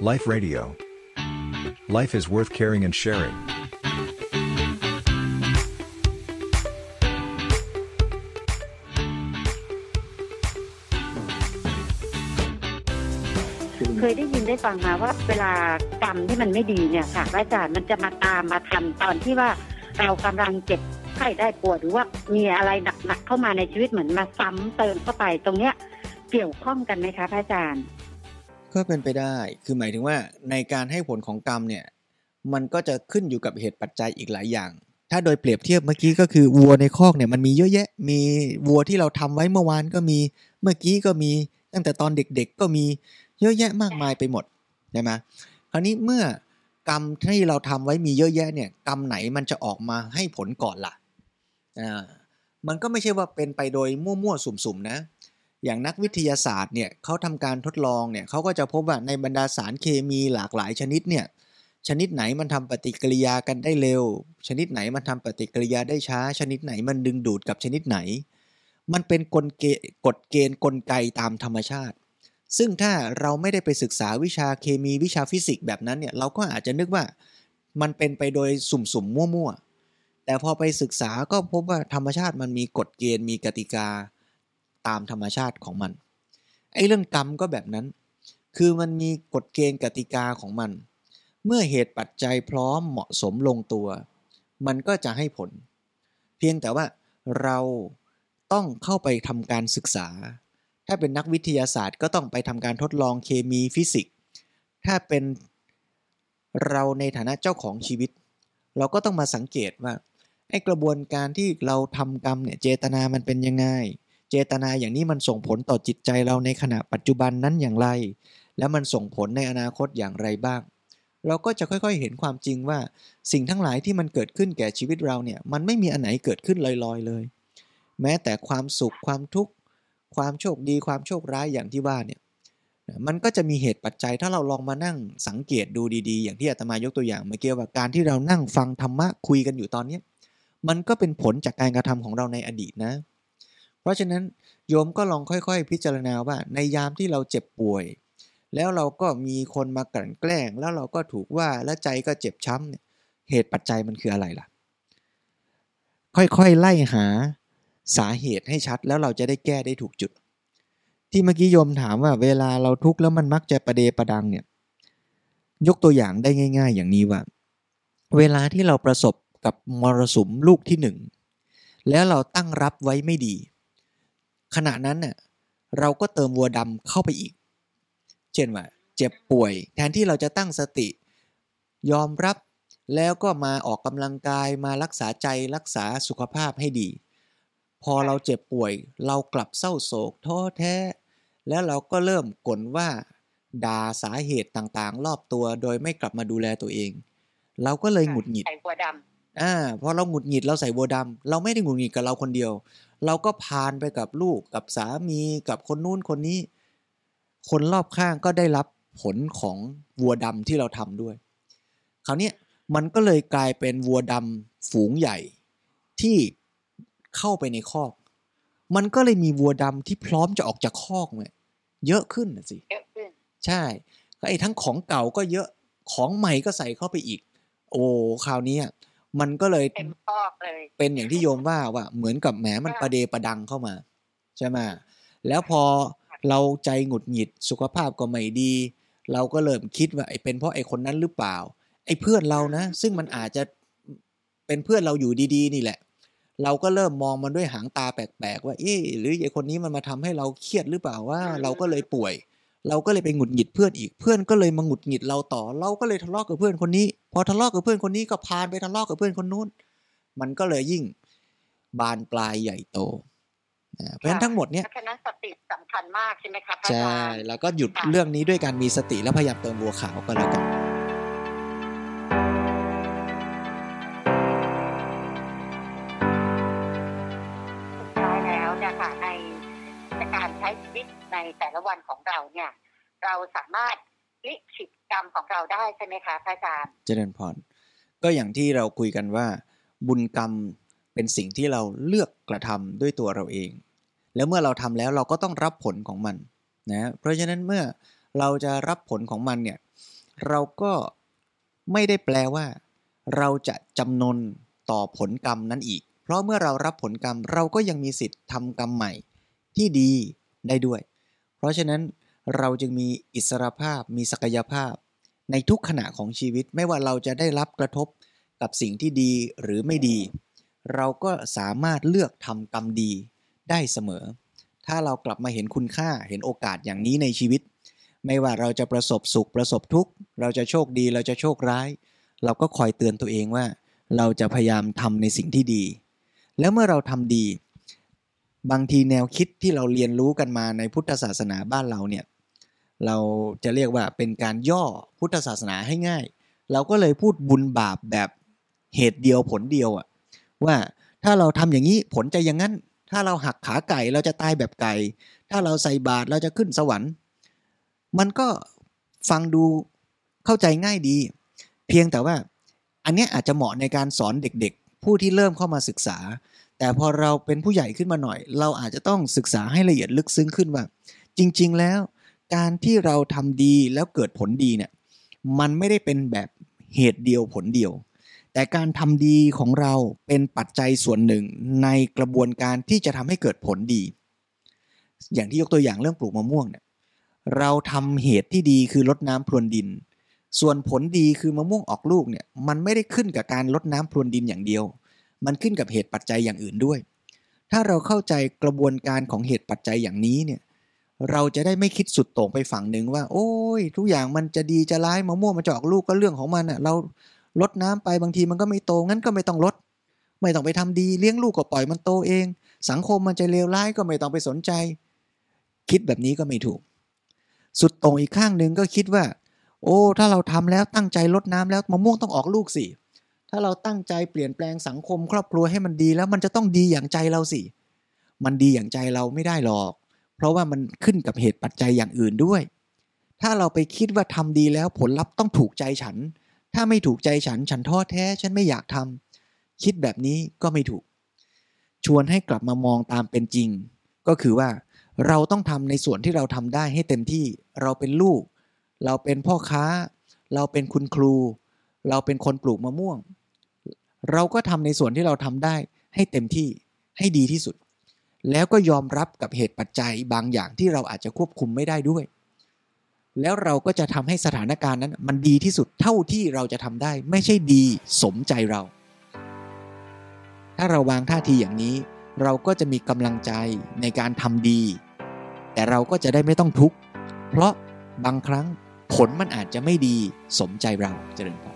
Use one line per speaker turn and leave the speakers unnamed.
Life Radio. Life is worth caring and sharing.
เคยได้ยินได้ฟังมาว่าเวลากรรมที่มันไม่ดีเนี่ยค่ะอาจารย์มันจะมาตามมาทันตอนที่ว่าเรากำลังเจ็บไข้ได้ปวดหรือว่ามีอะไรหนักๆเข้ามาในชีวิตเหมือนมาซ้ำเติมเข้าไปตรงเนี้ยเกี่ยวข้องกันไหมคะพระอาจารย์
ก็เป็นไปได้ คือหมายถึงว่าในการให้ผลของกรรมเนี่ย มันก็จะขึ้นอยู่กับเหตุปัจจัยอีกหลายอย่าง ถ้าโดยเปรียบเทียบเมื่อกี้ก็คือวัวในคอกเนี่ยมันมีเยอะแยะ มีวัวที่เราทำไว้เมื่อวานก็มี เมื่อกี้ก็มี ตั้งแต่ตอนเด็กๆ ก็มีเยอะแยะมากมายไปหมด ใช่ไหมคราวนี้เมื่อกรรมที่เราทำไว้มีเยอะแยะเนี่ยกรรมไหนมันจะออกมาให้ผลก่อนล่ะ อ่า มันก็ไม่ใช่ว่าเป็นไปโดยมั่วๆ สุ่มๆ นะ อย่างนักวิทยาศาสตร์เนี่ยเขาทำการทดลองเนี่ยเขาก็จะพบว่าในบรรดาสารเคมีหลากหลายชนิดเนี่ยชนิดไหนมันทำปฏิกิริยากันได้เร็ว ชนิดไหนมันทำปฏิกิริยาได้ช้า ชนิดไหนมันดึงดูดกับชนิดไหน มันเป็นกลเกกฎเกณฑ์กลไกตามธรรมชาติ ซึ่งถ้าเราไม่ได้ไปศึกษาวิชาเคมีวิชาฟิสิกส์แบบนั้นเนี่ยเราก็อาจจะนึกว่ามันเป็นไปโดยสุ่มๆมั่วๆแต่พอไปศึกษาก็พบว่าธรรมชาติมันมีกฎเกณฑ์มีกติกา ตามธรรมชาติของมัน ไอ้เรื่องกรรมก็แบบนั้น คือมันมีกฎเกณฑ์กติกาของมัน เมื่อเหตุปัจจัยพร้อมเหมาะสมลงตัว มันก็จะให้ผล เพียงแต่ว่าเราต้องเข้าไปทำการศึกษา ถ้าเป็นนักวิทยาศาสตร์ก็ต้องไปทำการทดลองเคมีฟิสิกส์ ถ้าเป็นเราในฐานะเจ้าของชีวิต เราก็ต้องมาสังเกตว่าไอ้กระบวนการที่เราทำกรรมเนี่ยเจตนามันเป็นยังไง เจตนาอย่างนี้มันส่งผลต่อจิตใจเราในขณะปัจจุบันนั้นอย่างไร แล้วมันส่งผลในอนาคตอย่างไรบ้าง เราก็จะค่อยๆเห็นความจริงว่า สิ่งทั้งหลายที่มันเกิดขึ้นแก่ชีวิตเราเนี่ยมันไม่มีอันไหนเกิดขึ้นลอยๆเลย แม้แต่ความสุขความทุกข์ความโชคดีความโชคร้ายอย่างที่ว่าเนี่ยมันก็จะมีเหตุปัจจัยถ้าเราลองมานั่งสังเกตดูดีๆ อย่างที่อาตมายกตัวอย่างเมื่อกี้ว่าการที่เรานั่งฟังธรรมะคุยกันอยู่ตอนเนี้มันก็เป็นผลจากการกระทำของเราในอดีตนะ เพราะฉะนั้นโยมก็ลองค่อยๆ พิจารณาว่าในยามที่เราเจ็บป่วย แล้วเราก็มีคนมากลั่นแกล้ง แล้วเราก็ถูกว่าแล้วใจก็เจ็บช้ำเนี่ยเหตุปัจจัยมันคืออะไรล่ะ ค่อยๆไล่หาสาเหตุให้ชัดแล้วเราจะได้แก้ได้ถูกจุด ที่เมื่อกี้โยมถามว่าเวลาเราทุกข์แล้วมันมักจะประเดประดังเนี่ยยกตัวอย่างได้ง่าย ๆ อย่างนี้ว่า เวลาที่เราประสบกับมรสุมลูกที่หนึ่งแล้วเราตั้งรับไว้ไม่ดี ขณะนั้นเน่ะเราก็เติมวัวดำเข้าไปอีก เช่นว่า เจ็บป่วย แทนที่เราจะตั้งสติ ยอมรับแล้วก็มาออกกำลังกายมารักษาใจรักษาสุขภาพให้ดี พอเราเจ็บป่วย เรากลับเศร้าโศกท้อแท้ แล้วเราก็เริ่มกลว่าด่าสาเหตุต่างๆ รอบตัวโดยไม่กลับมาดูแลตัวเอง เราก็เลยหงุดหงิด
ใส่หัวด
อ่าพอเราหงุดหงิดเราใส่บัวดำเราไม่ได้หงุดหงิดกับเราคนเดียว เราก็พานไปกับลูกกับสามีกับคนนู้นคนนี้ คนรอบข้างก็ได้รับผลของวัวดำที่เราทำด้วยคราวเนี้ยมันก็เลยกลายเป็นวัวดำฝูงใหญ่ที่เข้าไปในคอก มันก็เลยมีวัวดำที่พร้อมจะออกจากคอกเนี่ยเยอะขึ้นนะสิำ
เยอะขึ้น
ใช่ก็ไอ้ทั้งของเก่าก็เยอะของใหม่ก็ใส่เข้าไปอีก โอ้คราวนี้อะ มันก็เลย
เต็มคอกเลย
เป็นอย่างที่โยมว่าว่าเหมือนกับแหมมันประเดประดังเข้ามา ใช่ไหมแล้วพอเราใจหงุดหงิดสุขภาพก็ไม่ดี เราก็เริ่มคิดว่าไอ้เป็นเพราะไอ้คนนั้นหรือเปล่า ไอ้เพื่อนเรานะ ซึ่งมันอาจจะเป็นเพื่อนเราอยู่ดี ๆ นี่แหละ เราก็เริ่มมองมันด้วยหางตาแปลกๆว่าเอ๊ะหรือไอ้คนนี้มันมาทำให้เราเครียดหรือเปล่าว่า เราก็เลยป่วย เราก็เลยไปหงุดหงิดเพื่อนอีกเพื่อนก็เลยมาหงุดหงิดเราต่อ เราก็เลยทะเลาะกับเพื่อนคนนี้ พอทะเลาะกับเพื่อนคนนี้ก็พานไปทะเลาะกับเพื่อนคนนู้น มันก็เลยยิ่งบานปลายใหญ่โตนะเพราะฉะนั้นทั้งหมดเนี้ย
เพราะฉะนั้นสติสำคัญมากใช่ไหมคะพระอา
ใช่
จารย์
แล้วก็หยุดเรื่องนี้ด้วยการมีสติแล้วพยายามเติมบัวขาวก็แล้วกัน
สุดท้ายแล้วเนี่ยค่ะในใน การใช้ชีวิตในแต่ละวันของเราเนี่ย เราสามารถลิขิตกรรมของเราได้ใช่ไหมคะพระอาจารย์
เจริญพรก็อย่างที่เราคุยกันว่า บุญกรรมเป็นสิ่งที่เราเลือกกระทำด้วยตัวเราเอง แล้วเมื่อเราทำแล้วเราก็ต้องรับผลของมันนะเพราะฉะนั้นเมื่อเราจะรับผลของมันเนี่ยเราก็ไม่ได้แปลว่า เราจะจำนนต่อผลกรรมนั้นอีก เพราะเมื่อเรารับผลกรรมเราก็ยังมีสิทธิ์ทำกรรมใหม่ ที่ดีได้ด้วย เพราะฉะนั้นเราจึงมีอิสรภาพมีศักยภาพ ในทุกขณะของชีวิตไม่ว่าเราจะได้รับกระทบกับสิ่งที่ดีหรือไม่ดี เราก็สามารถเลือกทำกรรมดีได้เสมอ ถ้าเรากลับมาเห็นคุณค่าเห็นโอกาสอย่างนี้ในชีวิต ไม่ว่าเราจะประสบสุขประสบทุกข์ เราจะโชคดีเราจะโชคร้าย เราก็คอยเตือนตัวเองว่า เราจะพยายามทำในสิ่งที่ดี แล้วเมื่อเราทำดี บางทีแนวคิดที่เราเรียนรู้กันมาในพุทธศาสนาบ้านเราเนี่ยเราจะเรียกว่าเป็นการย่อพุทธศาสนาให้ง่าย เราก็เลยพูดบุญบาปแบบเหตุเดียวผลเดียวอะว่าถ้าเราทำอย่างนี้ผลจะอย่างนั้น ถ้าเราหักขาไก่เราจะตายแบบไก่ ถ้าเราใส่บาตรเราจะขึ้นสวรรค์ มันก็ฟังดูเข้าใจง่ายดี เพียงแต่ว่าอันนี้อาจจะเหมาะในการสอนเด็กๆ ผู้ที่เริ่มเข้ามาศึกษา แต่พอเราเป็นผู้ใหญ่ขึ้นมาหน่อย เราอาจจะต้องศึกษาให้ละเอียดลึกซึ้งขึ้นว่า จริง ๆ แล้ว การที่เราทำดีแล้วเกิดผลดีเนี่ยมันไม่ได้เป็นแบบเหตุเดียวผลเดียว แต่การทำดีของเราเป็นปัจจัยส่วนหนึ่งในกระบวนการที่จะทำให้เกิดผลดี อย่างที่ยกตัวอย่างเรื่องปลูกมะม่วงเนี่ยเราทำเหตุที่ดีคือลดน้ำพรวนดิน ส่วนผลดีคือมะม่วงออกลูกเนี่ยมันไม่ได้ขึ้นกับการลดน้ำพรวนดินอย่างเดียว มันขึ้นกับเหตุปัจจัยอย่างอื่นด้วย ถ้าเราเข้าใจกระบวนการของเหตุปัจจัยอย่างนี้เนี่ยเราจะได้ไม่คิดสุดโต่งไปฝั่งหนึ่งว่า โอ้ย ทุกอย่างมันจะดีจะร้ายมะม่วงมันจะออกลูกก็เรื่องของมันอะเราลดน้ำไปบางทีมันก็ไม่โตงั้นก็ไม่ต้องลด ไม่ต้องไปทำดีเลี้ยงลูกก็ปล่อยมันโตเอง สังคมมันจะเลวร้ายก็ไม่ต้องไปสนใจ คิดแบบนี้ก็ไม่ถูก สุดโต่งอีกข้างหนึ่งก็คิดว่า โอ้ ถ้าเราทำแล้วตั้งใจลดน้ำแล้วมะม่วงต้องออกลูกสิ ถ้าเราตั้งใจเปลี่ยนแปลงสังคม ครอบครัวให้มันดีแล้วมันจะต้องดีอย่างใจเราสิ มันดีอย่างใจเราไม่ได้หรอก เพราะว่ามันขึ้นกับเหตุปัจจัยอย่างอื่นด้วย ถ้าเราไปคิดว่าทำดีแล้วผลลัพธ์ต้องถูกใจฉัน ถ้าไม่ถูกใจฉันฉันท้อแท้ฉันไม่อยากทำคิดแบบนี้ก็ไม่ถูก ชวนให้กลับมามองตามเป็นจริง ก็คือว่าเราต้องทำในส่วนที่เราทำได้ให้เต็มที่ เราเป็นลูก เราเป็นพ่อค้า เราเป็นคุณครู เราเป็นคนปลูกมะม่วง เราก็ทำในส่วนที่เราทำได้ให้เต็มที่ให้ดีที่สุด แล้วก็ยอมรับกับเหตุปัจจัยบางอย่างที่เราอาจจะควบคุมไม่ได้ด้วย แล้วเราก็จะทำให้สถานการณ์นั้น มันดีที่สุดเท่าที่เราจะทำได้ ไม่ใช่ดีสมใจเรา ถ้าเราวางท่าทีอย่างนี้ เราก็จะมีกำลังใจในการทำดี แต่เราก็จะได้ไม่ต้องทุกข์เพราะบางครั้งผลมันอาจจะไม่ดีสมใจเราเจริญพร